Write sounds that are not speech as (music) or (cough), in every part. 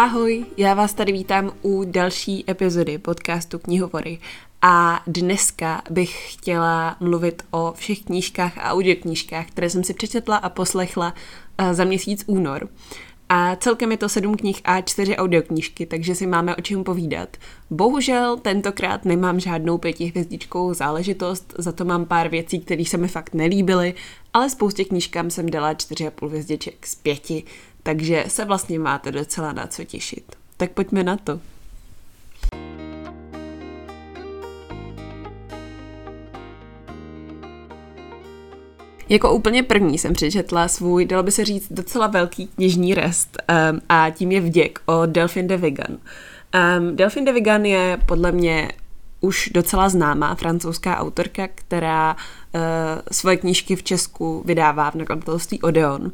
Ahoj, já vás tady vítám u další epizody podcastu Knihovory a dneska bych chtěla mluvit o všech knížkách a audioknížkách, které jsem si přečetla a poslechla eh, za měsíc únor. A celkem je to sedm knih a čtyři audioknížky, takže si máme o čem povídat. Bohužel tentokrát nemám žádnou pětihvězdičkou záležitost, za to mám pár věcí, které se mi fakt nelíbily, ale spoustě knížkám jsem dala čtyři a půl hvězdiček z pěti, takže se vlastně máte docela na co těšit. Tak pojďme na to. Jako úplně první jsem přečetla svůj, dalo by se říct, docela velký knižní rest um, a tím je Vděk o Delphine de Vigan. Um, Delphine de Vigan je podle mě už docela známá francouzská autorka, která uh, svoje knížky v Česku vydává v nakladatelství Odeon.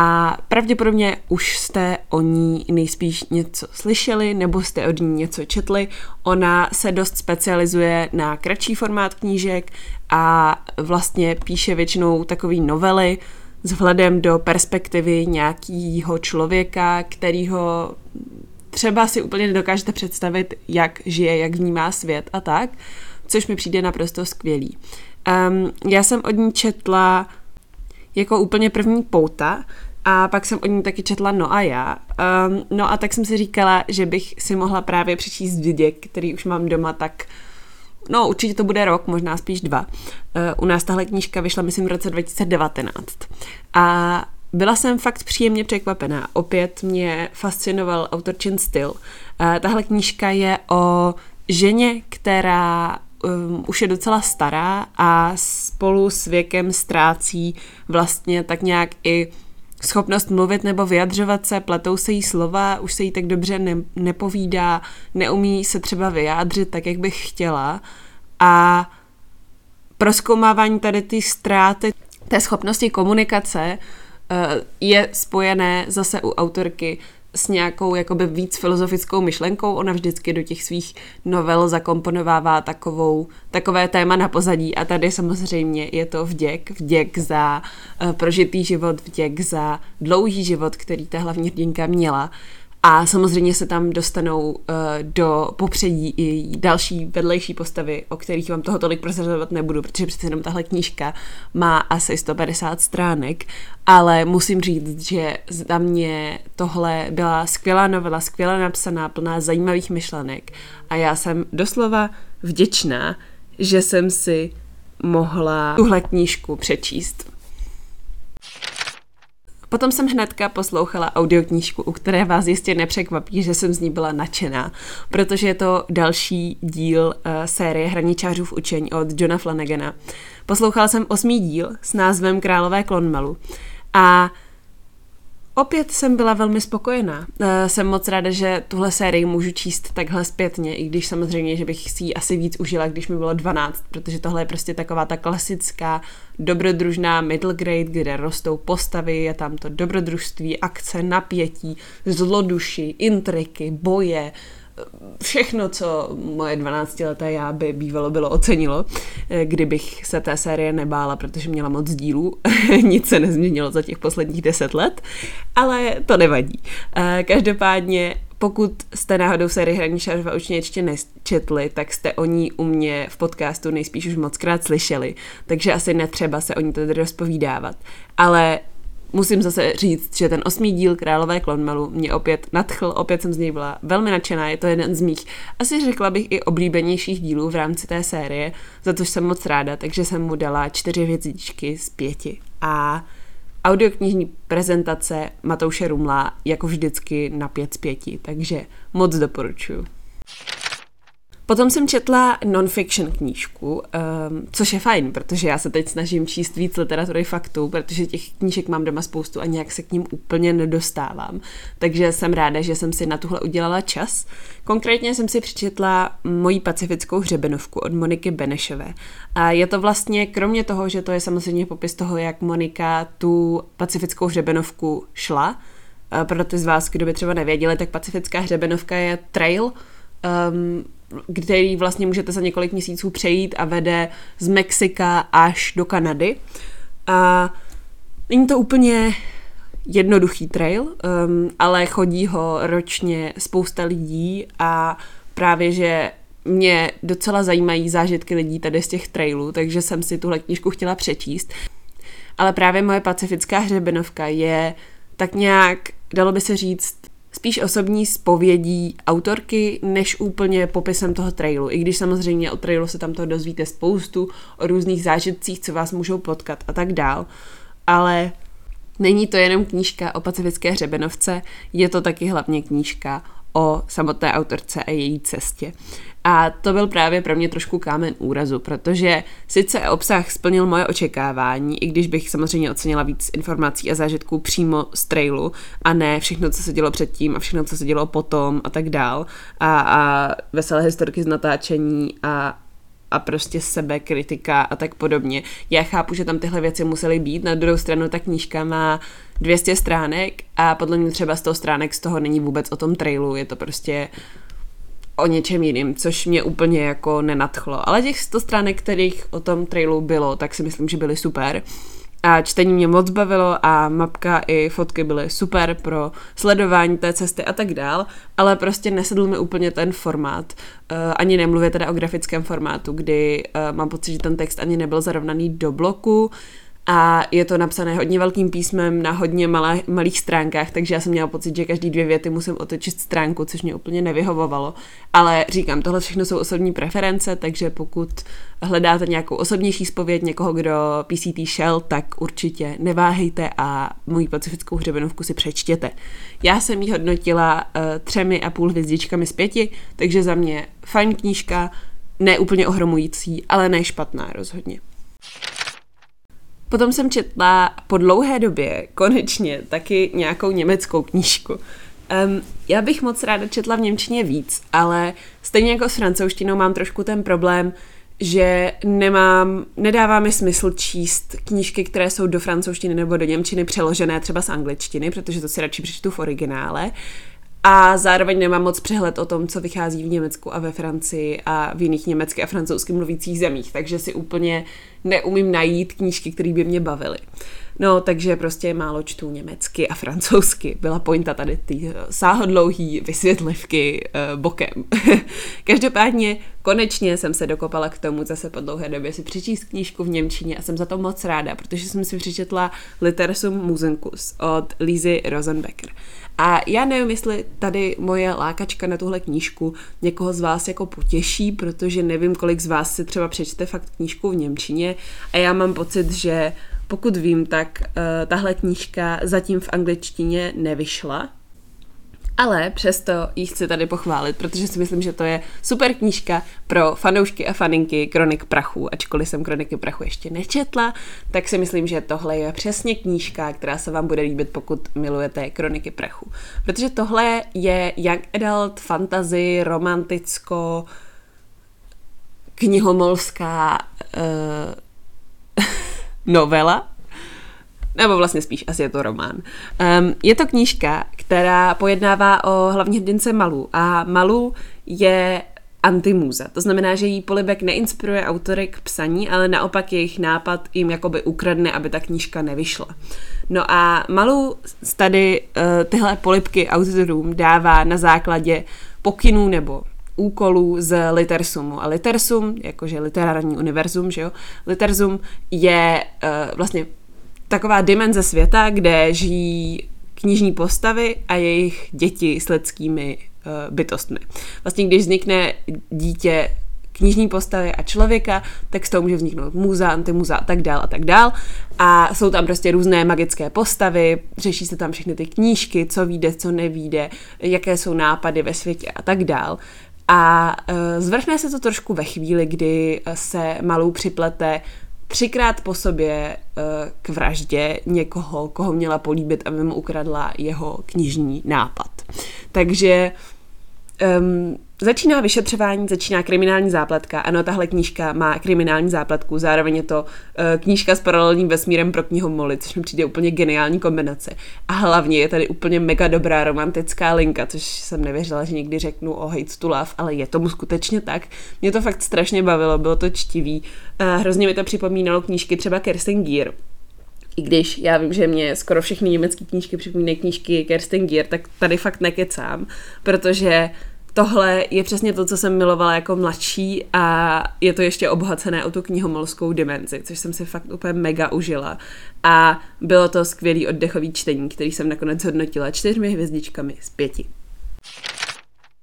A pravděpodobně už jste o ní nejspíš něco slyšeli nebo jste od ní něco četli. Ona se dost specializuje na kratší formát knížek a vlastně píše většinou takové novely s vhledem do perspektivy nějakého člověka, kterýho třeba si úplně nedokážete představit, jak žije, jak vnímá svět a tak, což mi přijde naprosto skvělý. Um, já jsem od ní četla jako úplně první pouta, a pak jsem o ní taky četla No a já. Um, no a tak jsem si říkala, že bych si mohla právě přečíst viděk, který už mám doma tak No, určitě to bude rok, možná spíš dva. Uh, u nás tahle knížka vyšla, myslím, v roce 2019. A byla jsem fakt příjemně překvapená. Opět mě fascinoval autorčin styl. Uh, tahle knížka je o ženě, která um, už je docela stará a spolu s věkem ztrácí vlastně tak nějak i schopnost mluvit nebo vyjadřovat se, pletou se jí slova, už se jí tak dobře ne, nepovídá, neumí se třeba vyjádřit tak, jak bych chtěla. A proskoumávání tady ty ztráty té schopnosti komunikace uh, je spojené zase u autorky s nějakou jakoby víc filozofickou myšlenkou. Ona vždycky do těch svých novel zakomponovává takovou, takové téma na pozadí a tady samozřejmě je to vděk, vděk za uh, prožitý život, vděk za dlouhý život, který ta hlavní hrdinka měla. A samozřejmě se tam dostanou uh, do popředí i další vedlejší postavy, o kterých vám toho tolik prozrazovat nebudu, protože přece jenom tahle knížka má asi 150 stránek, ale musím říct, že za mě tohle byla skvělá novela, skvěle napsaná, plná zajímavých myšlenek a já jsem doslova vděčná, že jsem si mohla tuhle knížku přečíst. Potom jsem hnedka poslouchala audioknížku, u které vás jistě nepřekvapí, že jsem z ní byla nadšená, protože je to další díl uh, série Hraničářů v učení od Johna Flanagana. Poslouchala jsem osmý díl s názvem Králové klonmelu a Opět jsem byla velmi spokojená. Eh, jsem moc ráda, že tuhle sérii můžu číst takhle zpětně, i když samozřejmě, že bych si ji asi víc užila, když mi bylo 12, protože tohle je prostě taková ta klasická dobrodružná middle grade, kde rostou postavy, je tam to dobrodružství, akce, napětí, zloduši, intriky, boje, všechno, co moje 12-leté já by bývalo bylo ocenilo, eh, kdybych se té série nebála, protože měla moc dílů. (laughs) Nic se nezměnilo za těch posledních deset let, ale to nevadí. Eh, každopádně pokud jste náhodou sérii Hraní šarva už ještě nečetli, tak jste o ní u mě v podcastu nejspíš už moc krát slyšeli, takže asi netřeba se o ní tady rozpovídávat. Ale musím zase říct, že ten osmý díl Králové klonmelu mě opět nadchl, opět jsem z něj byla velmi nadšená, je to jeden z mých, asi řekla bych i oblíbenějších dílů v rámci té série, za což jsem moc ráda, takže jsem mu dala čtyři hvězdičky z pěti. A audioknižní prezentace Matouše Rumla jako vždycky na pět z pěti, takže moc doporučuji. Potom jsem četla non-fiction knížku, um, což je fajn, protože já se teď snažím číst víc literatury faktů, protože těch knížek mám doma spoustu a nějak se k ním úplně nedostávám. Takže jsem ráda, že jsem si na tuhle udělala čas. Konkrétně jsem si přečetla moji pacifickou hřebenovku od Moniky Benešové. A je to vlastně, kromě toho, že to je samozřejmě popis toho, jak Monika tu pacifickou hřebenovku šla, pro ty z vás, kdo by třeba nevěděli, tak pacifická hřebenovka je trail, um, který vlastně můžete za několik měsíců přejít a vede z Mexika až do Kanady. A není to úplně jednoduchý trail, um, ale chodí ho ročně spousta lidí a právě, že mě docela zajímají zážitky lidí tady z těch trailů, takže jsem si tuhle knížku chtěla přečíst. Ale právě moje pacifická hřebenovka je tak nějak, dalo by se říct, spíš osobní zpovědí autorky, než úplně popisem toho trailu. I když samozřejmě o trailu se tam toho dozvíte spoustu, o různých zážitcích, co vás můžou potkat a tak dál. Ale není to jenom knížka o pacifické hřebenovce, je to taky hlavně knížka o samotné autorce a její cestě. A to byl právě pro mě trošku kámen úrazu, protože sice obsah splnil moje očekávání, i když bych samozřejmě ocenila víc informací a zážitků přímo z trailu a ne všechno, co se dělo předtím a všechno, co se dělo potom a tak dál. A, a veselé historky z natáčení a, a prostě sebekritika a tak podobně. Já chápu, že tam tyhle věci musely být, na druhou stranu ta knížka má 200 stránek a podle mě třeba 100 stránek z toho není vůbec o tom trailu, je to prostě o něčem jiným, což mě úplně jako nenadchlo. Ale těch 100 stránek, kterých o tom trailu bylo, tak si myslím, že byly super. A čtení mě moc bavilo a mapka i fotky byly super pro sledování té cesty a tak dál, ale prostě nesedl mi úplně ten formát. Uh, ani nemluvě teda o grafickém formátu, kdy uh, mám pocit, že ten text ani nebyl zarovnaný do bloku, a je to napsané hodně velkým písmem na hodně malé, malých stránkách, takže já jsem měla pocit, že každý dvě věty musím otočit stránku, což mě úplně nevyhovovalo. Ale říkám, tohle všechno jsou osobní preference, takže pokud hledáte nějakou osobnější spověď někoho, kdo PCT šel, tak určitě neváhejte a moji pacifickou hřebenovku si přečtěte. Já jsem ji hodnotila uh, třemi a půl hvězdičkami z pěti, takže za mě fajn knížka, ne úplně ohromující, ale ne špatná rozhodně. Potom jsem četla po dlouhé době konečně taky nějakou německou knížku. Um, já bych moc ráda četla v Němčině víc, ale stejně jako s francouzštinou mám trošku ten problém, že nemám, nedává mi smysl číst knížky, které jsou do francouzštiny nebo do němčiny přeložené třeba z angličtiny, protože to si radši přečtu v originále. A zároveň nemám moc přehled o tom, co vychází v Německu a ve Francii a v jiných německy a francouzsky mluvících zemích, takže si úplně neumím najít knížky, které by mě bavily. No, takže prostě málo čtu německy a francouzsky. Byla pointa tady ty eh, sáhodlouhý vysvětlivky uh, bokem. (laughs) Každopádně konečně jsem se dokopala k tomu zase po dlouhé době si přečíst knížku v Němčině a jsem za to moc ráda, protože jsem si přečetla Litersum Musenkus od Lizy Rosenbecker. A já nevím, jestli tady moje lákačka na tuhle knížku někoho z vás jako potěší, protože nevím, kolik z vás si třeba přečte fakt knížku v Němčině a já mám pocit, že pokud vím, tak uh, tahle knížka zatím v angličtině nevyšla, ale přesto ji chci tady pochválit, protože si myslím, že to je super knížka pro fanoušky a faninky Kronik prachu. Ačkoliv jsem Kroniky prachu ještě nečetla, tak si myslím, že tohle je přesně knížka, která se vám bude líbit, pokud milujete Kroniky prachu. Protože tohle je young adult, fantasy, romanticko, knihomolská uh, (laughs) novela, nebo vlastně spíš asi je to román. Um, je to knížka, která pojednává o hlavní hrdince Malu a Malu je antimůza. To znamená, že jí polibek neinspiruje autory k psaní, ale naopak jejich nápad jim jakoby ukradne, aby ta knížka nevyšla. No a Malu tady uh, tyhle polibky autorům dává na základě pokynů nebo úkolů z Litersumu. A Litersum, jakože literární univerzum, že jo, Litersum je uh, vlastně taková dimenze světa, kde žijí knižní postavy a jejich děti s lidskými uh, bytostmi. Vlastně když vznikne dítě knižní postavy a člověka, tak z toho může vzniknout muza, antimuza a tak dál a tak dál. A jsou tam prostě různé magické postavy, řeší se tam všechny ty knížky, co vyjde, co nevíde, jaké jsou nápady ve světě a tak dál. A uh, zvrchne se to trošku ve chvíli, kdy se malou připlete třikrát po sobě uh, k vraždě někoho, koho měla políbit, aby mu ukradla jeho knižní nápad. Takže um, Začíná vyšetřování, začíná kriminální zápletka. Ano, tahle knížka má kriminální zápletku, zároveň je to uh, knížka s paralelním vesmírem pro knihomoli, což mi přijde úplně geniální kombinace. A hlavně je tady úplně mega dobrá romantická linka, což jsem nevěřila, že někdy řeknu o Hate to Love, ale je tomu skutečně tak. Mě to fakt strašně bavilo, bylo to čtivý. Uh, hrozně mi to připomínalo knížky třeba Kirsten Gear, I když já vím, že mě skoro všechny německé knížky připomínají knížky Kerstin Gier, tak tady fakt nekecám, protože tohle je přesně to, co jsem milovala jako mladší a je to ještě obohacené o tu knihomolskou dimenzi, což jsem si fakt úplně mega užila. A bylo to skvělý oddechový čtení, který jsem nakonec hodnotila čtyřmi hvězdičkami z pěti.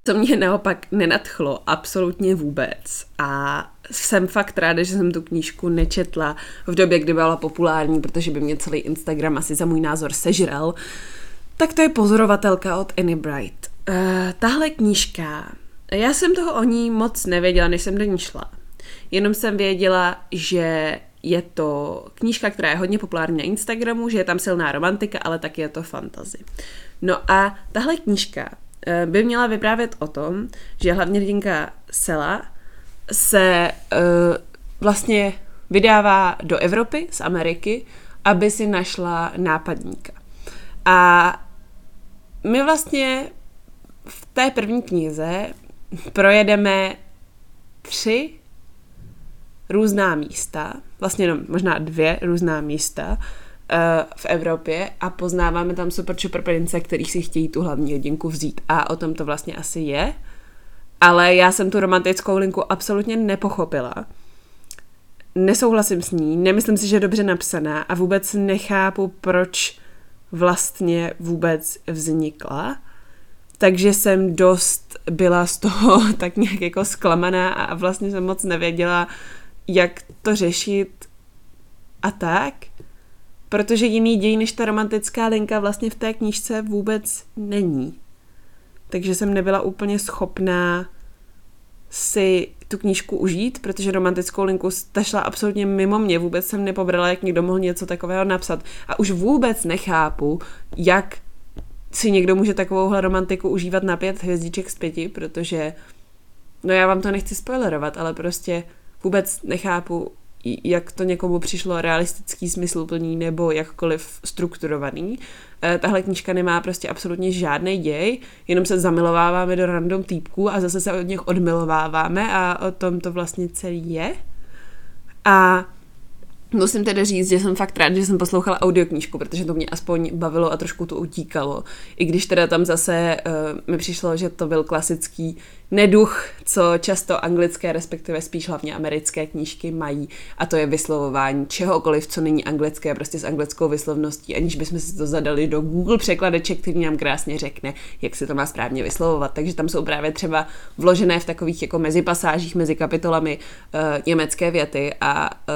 Co mě naopak nenadchlo absolutně vůbec a jsem fakt ráda, že jsem tu knížku nečetla v době, kdy byla populární, protože by mě celý Instagram asi za můj názor sežral, tak to je pozorovatelka od Annie Bright. Uh, tahle knížka, já jsem toho o ní moc nevěděla, než jsem do ní šla. Jenom jsem věděla, že je to knížka, která je hodně populární na Instagramu, že je tam silná romantika, ale taky je to fantazy. No a tahle knížka uh, by měla vyprávět o tom, že hlavně hrdinka Sela se uh, vlastně vydává do Evropy z Ameriky, aby si našla nápadníka. A my vlastně v té první knize projedeme tři různá místa, vlastně no, možná dvě různá místa uh, v Evropě a poznáváme tam super super prince, který si chtějí tu hlavní hodinku vzít a o tom to vlastně asi je. Ale já jsem tu romantickou linku absolutně nepochopila. Nesouhlasím s ní, nemyslím si, že je dobře napsaná a vůbec nechápu, proč vlastně vůbec vznikla. Takže jsem dost byla z toho (laughs) tak nějak jako zklamaná a vlastně jsem moc nevěděla, jak to řešit a tak. Protože jiný děj než ta romantická linka vlastně v té knížce vůbec není. Takže jsem nebyla úplně schopná si tu knížku užít, protože romantickou linku ta šla absolutně mimo mě, vůbec jsem nepobrala, jak někdo mohl něco takového napsat. A už vůbec nechápu, jak si někdo může takovouhle romantiku užívat na pět hvězdiček z pěti, protože, no já vám to nechci spoilerovat, ale prostě vůbec nechápu, jak to někomu přišlo realistický, smysluplný nebo jakkoliv strukturovaný. Eh, tahle knížka nemá prostě absolutně žádný děj, jenom se zamilováváme do random týpků a zase se od nich odmilováváme a o tom to vlastně celý je. A Musím tedy říct, že jsem fakt rád, že jsem poslouchala audioknížku, protože to mě aspoň bavilo a trošku to utíkalo. I když teda tam zase uh, mi přišlo, že to byl klasický neduch, co často anglické, respektive spíš hlavně americké knížky mají, a to je vyslovování čehokoliv, co není anglické, prostě s anglickou vyslovností, aniž bychom si to zadali do Google překladeček, který nám krásně řekne, jak se to má správně vyslovovat. Takže tam jsou právě třeba vložené v takových jako mezipasážích, mezi kapitolami uh, německé věty a uh,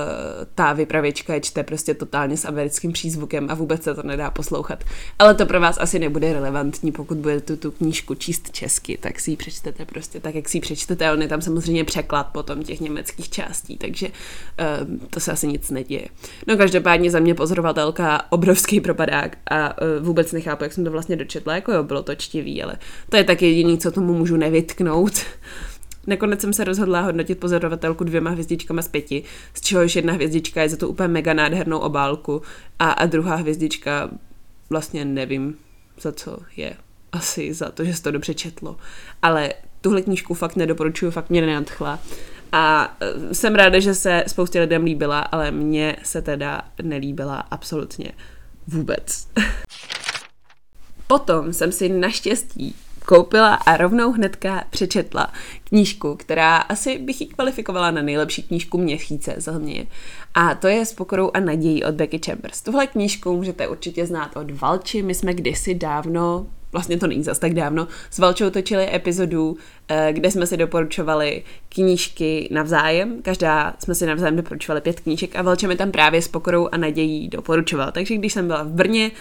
ta vypravěčka je čte prostě totálně s americkým přízvukem a vůbec se to nedá poslouchat. Ale to pro vás asi nebude relevantní, pokud budete tu, tu knížku číst česky, tak si ji přečtete prostě tak, jak si ji přečtete. On je tam samozřejmě překlad potom těch německých částí, takže uh, to se asi nic neděje. No každopádně za mě pozorovatelka obrovský propadák a uh, vůbec nechápu, jak jsem to vlastně dočetla, jako jo, bylo to čtivý, ale to je tak jediný, co tomu můžu nevytknout. (laughs) Nakonec jsem se rozhodla hodnotit pozorovatelku dvěma hvězdičkama z pěti, z čehož jedna hvězdička je za to úplně mega nádhernou obálku a, a druhá hvězdička vlastně nevím, za co je. Asi za to, že se to dobře četlo. Ale tuhle knížku fakt nedoporučuju, fakt mě nenadchla. A e, jsem ráda, že se spoustě lidem líbila, ale mně se teda nelíbila absolutně vůbec. (laughs) Potom jsem si naštěstí koupila a rovnou hnedka přečetla knížku, která asi bych ji kvalifikovala na nejlepší knížku měsíce za mě. A to je S pokorou a nadějí od Becky Chambers. Tuhle knížku můžete určitě znát od Valči, my jsme kdysi dávno vlastně to není zas tak dávno, s Valčou točili epizodu, eh, kde jsme si doporučovali knížky navzájem. Každá jsme si navzájem doporučovali pět knížek a Valča mi tam právě s pokorou a nadějí doporučoval. Takže když jsem byla v Brně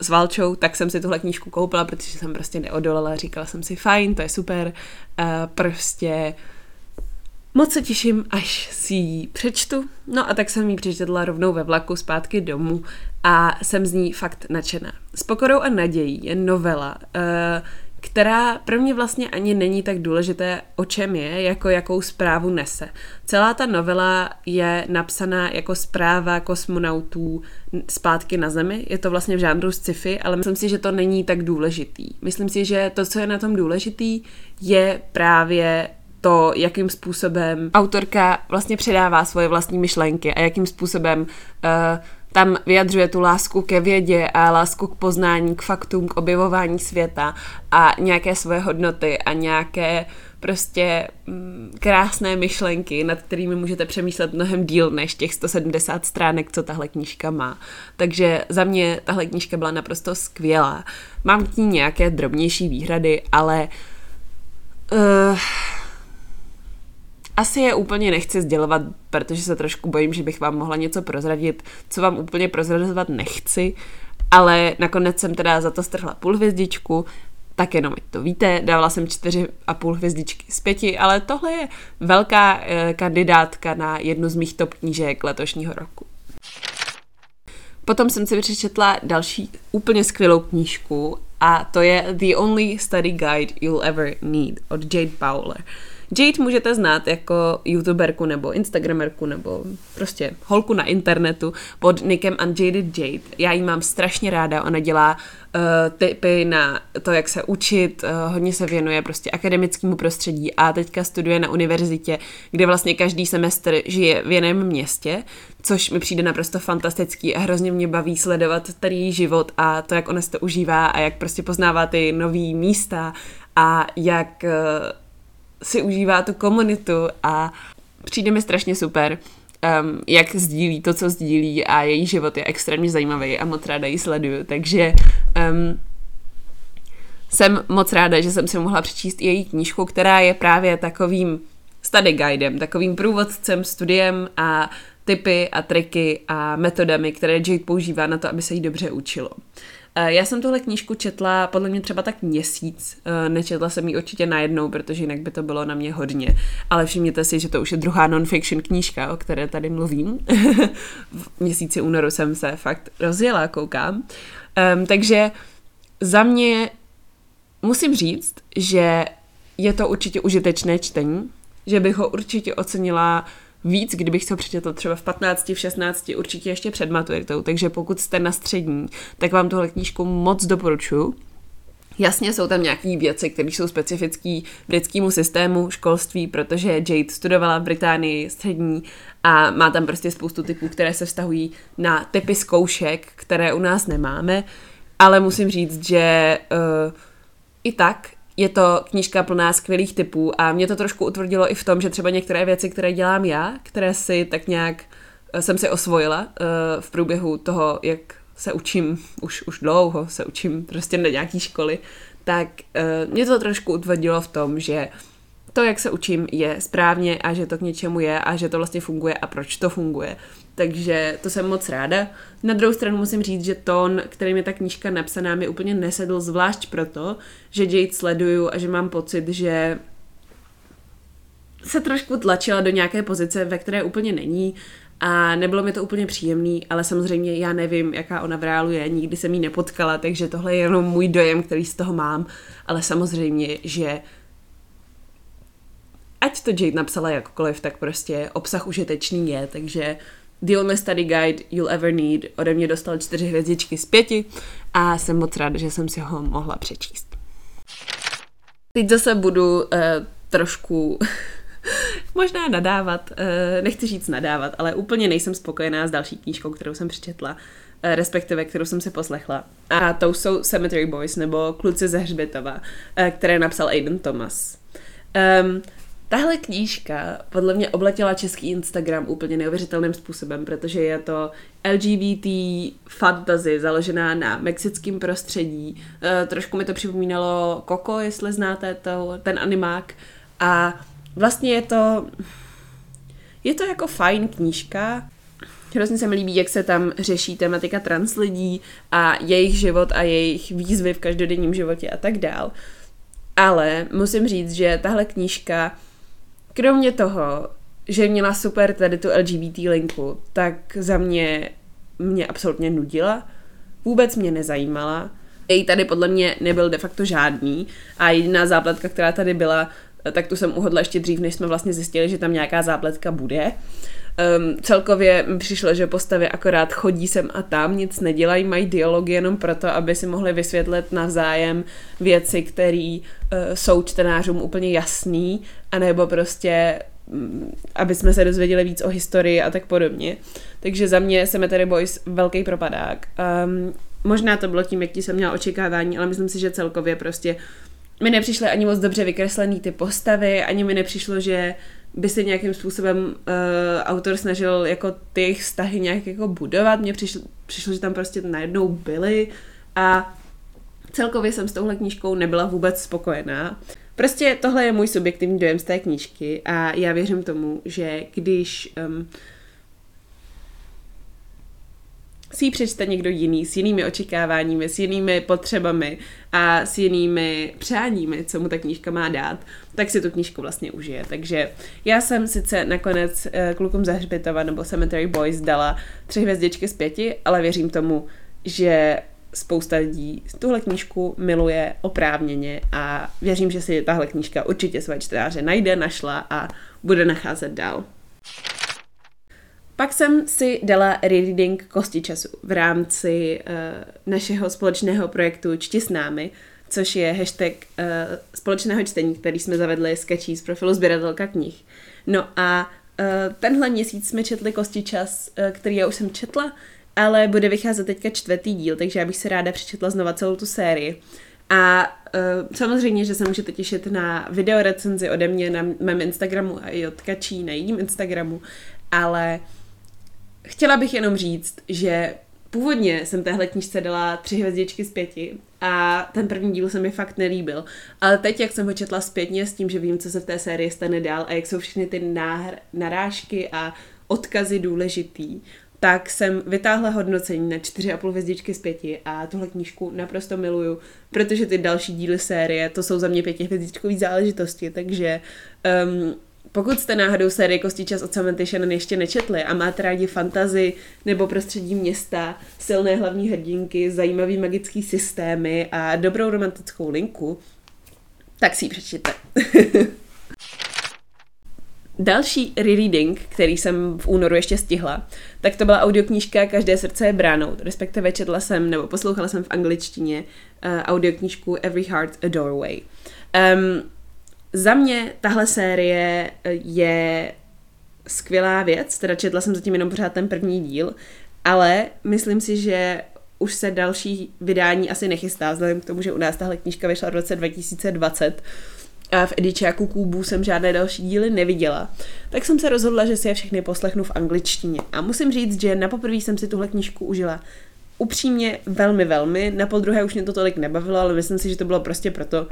s Valčou, tak jsem si tuhle knížku koupila, protože jsem prostě neodolala. Říkala jsem si, fajn, to je super, uh, prostě Moc se těším, až si ji přečtu. No a tak jsem ji přečetla rovnou ve vlaku zpátky domů a jsem z ní fakt nadšená. S pokorou a nadějí je novela, uh, která pro mě vlastně ani není tak důležité, o čem je, jako jakou zprávu nese. Celá ta novela je napsaná jako zpráva kosmonautů zpátky na Zemi. Je to vlastně v žánru sci-fi, ale myslím si, že to není tak důležitý. Myslím si, že to, co je na tom důležitý, je právě to, jakým způsobem autorka vlastně předává svoje vlastní myšlenky a jakým způsobem uh, tam vyjadřuje tu lásku ke vědě a lásku k poznání, k faktům, k objevování světa a nějaké svoje hodnoty a nějaké prostě mm, krásné myšlenky, nad kterými můžete přemýšlet mnohem díl než těch 170 stránek, co tahle knížka má. Takže za mě tahle knížka byla naprosto skvělá. Mám k ní nějaké drobnější výhrady, ale uh, asi je úplně nechci sdělovat, protože se trošku bojím, že bych vám mohla něco prozradit, co vám úplně prozrazovat nechci, ale nakonec jsem teda za to strhla půl hvězdičku, tak jenom to víte, dávala jsem čtyři a půl hvězdičky z pěti, ale tohle je velká e, kandidátka na jednu z mých top knížek letošního roku. Potom jsem si přečetla další úplně skvělou knížku a to je The Only Study Guide You'll Ever Need od Jade Powler. Jade můžete znát jako youtuberku nebo instagramerku nebo prostě holku na internetu pod nikem Unjaded Jade. Já ji mám strašně ráda, ona dělá uh, tipy na to, jak se učit, uh, hodně se věnuje prostě akademickému prostředí a teďka studuje na univerzitě, kde vlastně každý semestr žije v jiném městě, což mi přijde naprosto fantastický a hrozně mě baví sledovat tady její život a to, jak ona se to užívá a jak prostě poznává ty nový místa a jak uh, si užívá tu komunitu a přijde mi strašně super, um, jak sdílí to, co sdílí a její život je extrémně zajímavý a moc ráda ji sleduju, takže um, jsem moc ráda, že jsem si mohla přečíst její knížku, která je právě takovým study guidem, takovým průvodcem, studiem a typy a triky a metodami, které Jade používá na to, aby se jí dobře učilo. Eh, já jsem tuhle knížku četla podle mě třeba tak měsíc. Eh, nečetla jsem ji určitě najednou, protože jinak by to bylo na mě hodně. Ale všimněte si, že to už je druhá non-fiction knížka, o které tady mluvím. (laughs) v měsíci únoru jsem se fakt rozjela, koukám. Um, takže za mě musím říct, že je to určitě užitečné čtení, že bych ho určitě ocenila víc, kdybych to přečetl třeba v 15, v 16, určitě ještě před maturitou, takže pokud jste na střední, tak vám tuhle knížku moc doporučuji. Jasně jsou tam nějaké věci, které jsou specifické britskému systému školství, protože Jade studovala v Británii střední a má tam prostě spoustu typů, které se vztahují na typy zkoušek, které u nás nemáme, ale musím říct, že uh, i tak je to knížka plná skvělých typů a mě to trošku utvrdilo i v tom, že třeba některé věci, které dělám já, které si tak nějak eh, jsem si osvojila uh, v průběhu toho, jak se učím, už, už dlouho se učím prostě na nějaký školy, tak uh, mě to trošku utvrdilo v tom, že to, jak se učím, je správně a že to k něčemu je a že to vlastně funguje a proč to funguje. Takže to jsem moc ráda. Na druhou stranu musím říct, že tón, kterým je ta knížka napsaná, mi úplně nesedl, zvlášť proto, že Jade sleduju a že mám pocit, že se trošku tlačila do nějaké pozice, ve které úplně není a nebylo mi to úplně příjemný, ale samozřejmě já nevím, jaká ona v reálu je, nikdy jsem jí nepotkala, takže tohle je jenom můj dojem, který z toho mám, ale samozřejmě, že ať to Jade napsala jakkoliv, tak prostě obsah užitečný je, takže The Only Study Guide You'll Ever Need ode mě dostal čtyři hvězdičky z pěti a jsem moc ráda, že jsem si ho mohla přečíst. Teď zase budu uh, trošku (laughs) možná nadávat, uh, nechci říct nadávat, ale úplně nejsem spokojená s další knížkou, kterou jsem přečetla, uh, respektive kterou jsem si poslechla. A to jsou Cemetery Boys, nebo Kluci ze Hřbitova, uh, které napsal Aiden Thomas. Um, Tahle knížka podle mě obletěla český Instagram úplně neuvěřitelným způsobem, protože je to LGBT fantasy založená na mexickém prostředí. E, trošku mi to připomínalo Coco, jestli znáte to, ten animák. A vlastně je to je to jako fajn knížka. Hrozně se mi líbí, jak se tam řeší tematika trans lidí a jejich život a jejich výzvy v každodenním životě a tak dál. Ale musím říct, že tahle knížka Kromě toho, že měla super tady tu LGBT linku, tak za mě mě absolutně nudila. Vůbec mě nezajímala. Její tady podle mě nebyl de facto žádný a jediná zápletka, která tady byla, tak tu jsem uhodla ještě dřív, než jsme vlastně zjistili, že tam nějaká zápletka bude. Um, celkově mi přišlo, že postavy akorát chodí sem a tam, nic nedělají, mají dialogy jenom proto, aby si mohli vysvětlit navzájem věci, které uh, jsou čtenářům úplně jasný, anebo prostě mm, aby jsme se dozvěděli víc o historii a tak podobně. Takže za mě Cemetery Boys velký propadák. Um, možná to bylo tím, jaký jsem měla očekávání, ale myslím si, že celkově prostě mi nepřišly ani moc dobře vykreslený ty postavy, ani mi nepřišlo, že by se nějakým způsobem uh, autor snažil jako ty vztahy nějak jako budovat. Mně přišlo, přišlo, že tam prostě najednou byly a celkově jsem s touhle knížkou nebyla vůbec spokojená. Prostě tohle je můj subjektivní dojem z té knížky a já věřím tomu, že když um, si ji přečte někdo jiný, s jinými očekáváními, s jinými potřebami a s jinými přáními, co mu ta knížka má dát, tak si tu knížku vlastně užije. Takže já jsem sice nakonec uh, klukům za hřbitova nebo Cemetery Boys dala tři hvězdičky z pěti, ale věřím tomu, že spousta lidí tuhle knížku miluje oprávněně a věřím, že si tahle knížka určitě své čtenáře najde, našla a bude nacházet dál. Pak jsem si dala reading Kosti času v rámci uh, našeho společného projektu Čti s námi, což je hashtag uh, společného čtení, který jsme zavedli s Kačí z profilu Sběratelka knih. No a uh, tenhle měsíc jsme četli Kosti čas, uh, který já už jsem četla, ale bude vycházet teďka čtvrtý díl, takže já bych se ráda přečetla znova celou tu sérii. A uh, samozřejmě, že se můžete těšit na video recenzi ode mě na mém Instagramu a i od Kačí na jejím Instagramu, ale chtěla bych jenom říct, že původně jsem téhle knížce dala tři hvězdičky z pěti a ten první díl se mi fakt nelíbil. Ale teď, jak jsem ho četla zpětně s tím, že vím, co se v té sérii stane dál a jak jsou všechny ty náhr- narážky a odkazy důležitý, tak jsem vytáhla hodnocení na 4,5 hvězdičky z 5 a tuhle knížku naprosto miluju, protože ty další díly série, to jsou za mě pětihvězdičkové záležitosti, takže um, pokud jste náhodou sérii Kostí čas od Samanthy Shannon ještě nečetli a máte rádi fantazy nebo prostředí města, silné hlavní hrdinky, zajímavý magický systémy a dobrou romantickou linku, tak si ji přečtěte. (laughs) Další rereading, který jsem v únoru ještě stihla, tak to byla audioknížka Každé srdce je bránou, respektive četla jsem nebo poslouchala jsem v angličtině uh, audioknížku Every Heart a Doorway. Um, za mě tahle série eh, je skvělá věc, teda četla jsem zatím jenom pořád ten první díl, ale myslím si, že už se další vydání asi nechystá, vzhledem k tomu, že u nás tahle knížka vyšla v roce 2020 a v edičáku Kubu jsem žádné další díly neviděla, tak jsem se rozhodla, že si je všechny poslechnu v angličtině. A musím říct, že na poprvé jsem si tuhle knížku užila upřímně velmi, velmi. Na podruhé už mě to tolik nebavilo, ale myslím si, že to bylo prostě proto,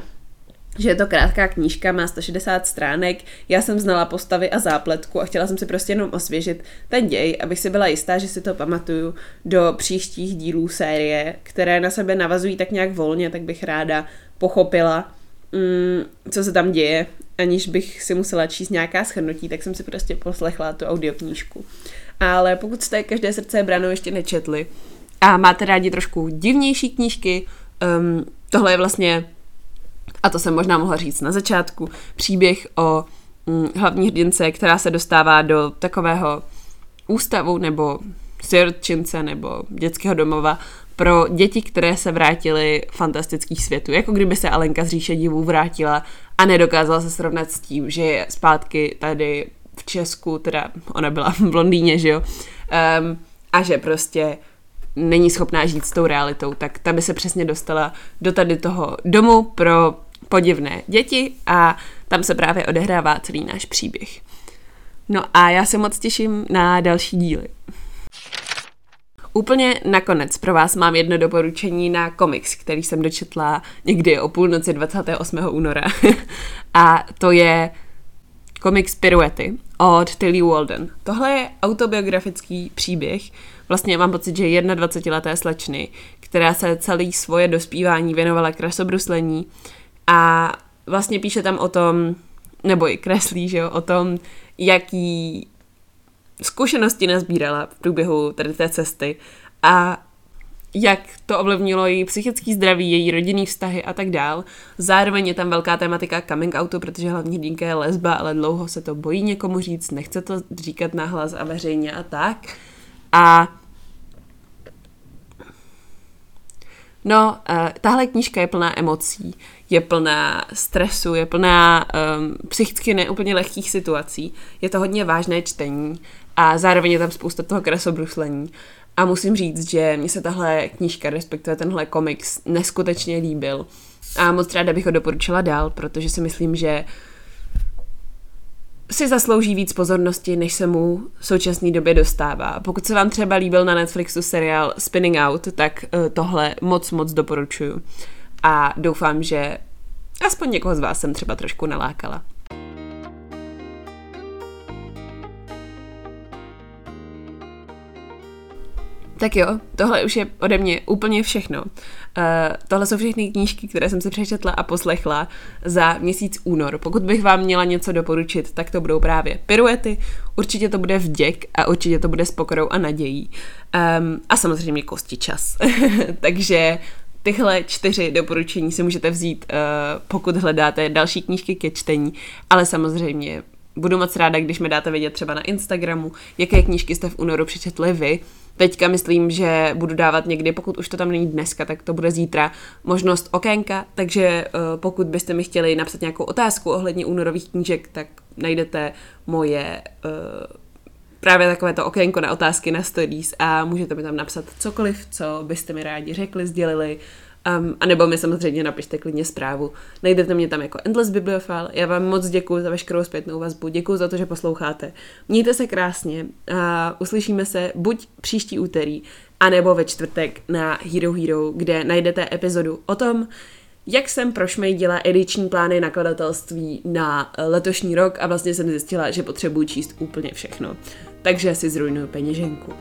že je to krátká knížka, má 160 stránek, já jsem znala postavy a zápletku a chtěla jsem si prostě jenom osvěžit ten děj, abych si byla jistá, že si to pamatuju do příštích dílů série, které na sebe navazují tak nějak volně, tak bych ráda pochopila, mm, co se tam děje, aniž bych si musela číst nějaká schrnutí, tak jsem si prostě poslechla tu audioknížku. Ale pokud jste Každé srdce branou ještě nečetli a máte rádi trošku divnější knížky, um, tohle je vlastně, a to jsem možná mohla říct na začátku, příběh o um, hlavní hrdince, která se dostává do takového ústavu nebo sirotčince nebo dětského domova, pro děti, které se vrátily fantastických světů. Jako kdyby se Alenka z říše divů vrátila a nedokázala se srovnat s tím, že je zpátky tady v Česku, teda ona byla v Londýně, že jo, um, a že prostě není schopná žít s tou realitou, tak ta by se přesně dostala do tady toho domu pro podivné děti a tam se právě odehrává celý náš příběh. No a já se moc těším na další díly. Úplně nakonec pro vás mám jedno doporučení na komiks, který jsem dočetla někdy o půlnoci 28. února. (laughs) a to je komiks Piruety od Tilly Walden. Tohle je autobiografický příběh. Vlastně mám pocit, že 21-leté slečny, která se celý svoje dospívání věnovala krasobruslení a vlastně píše tam o tom, nebo i kreslí, že jo, o tom, jaký zkušenosti nazbírala v průběhu tady té cesty a jak to ovlivnilo její psychický zdraví, její rodinný vztahy a tak dál. Zároveň je tam velká tematika coming outu, protože hlavní hrdinka je lesba, ale dlouho se to bojí někomu říct, nechce to říkat nahlas a veřejně a tak. A No, uh, tahle knížka je plná emocí, je plná stresu, je plná um, psychicky neúplně lehkých situací. Je to hodně vážné čtení a zároveň je tam spousta toho krasobruslení. A musím říct, že mně se tahle knížka, respektive tenhle komiks, neskutečně líbil. A moc ráda bych ho doporučila dál, protože si myslím, že si zaslouží víc pozornosti, než se mu v současné době dostává. Pokud se vám třeba líbil na Netflixu seriál Spinning Out, tak eh, tohle moc, moc doporučuju. A doufám, že aspoň někoho z vás jsem třeba trošku nalákala. Tak jo, tohle už je ode mě úplně všechno. Uh, tohle jsou všechny knížky, které jsem se přečetla a poslechla za měsíc únor. Pokud bych vám měla něco doporučit, tak to budou právě piruety, určitě to bude vděk a určitě to bude s pokorou a nadějí. Um, a samozřejmě kosti čas. (laughs) Takže tyhle čtyři doporučení si můžete vzít, uh, pokud hledáte další knížky ke čtení, ale samozřejmě budu moc ráda, když mi dáte vědět třeba na Instagramu, jaké knížky jste v únoru přečetli vy, Teďka myslím, že budu dávat někdy, pokud už to tam není dneska, tak to bude zítra, možnost okénka, takže uh, pokud byste mi chtěli napsat nějakou otázku ohledně únorových knížek, tak najdete moje uh, právě takové to okénko na otázky na stories a můžete mi tam napsat cokoliv, co byste mi rádi řekli, sdělili, Um, a nebo mi samozřejmě napište klidně zprávu. Najdete mě tam jako Endless Bibliophile. Já vám moc děkuji za veškerou zpětnou vazbu. Děkuji za to, že posloucháte. Mějte se krásně a uslyšíme se buď příští úterý, anebo ve čtvrtek na Hero Hero, kde najdete epizodu o tom, jak jsem prošmejdila ediční plány nakladatelství na letošní rok a vlastně jsem zjistila, že potřebuji číst úplně všechno. Takže si zrujnuju peněženku.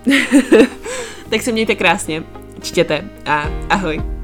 (laughs) tak se mějte krásně, čtěte a ahoj.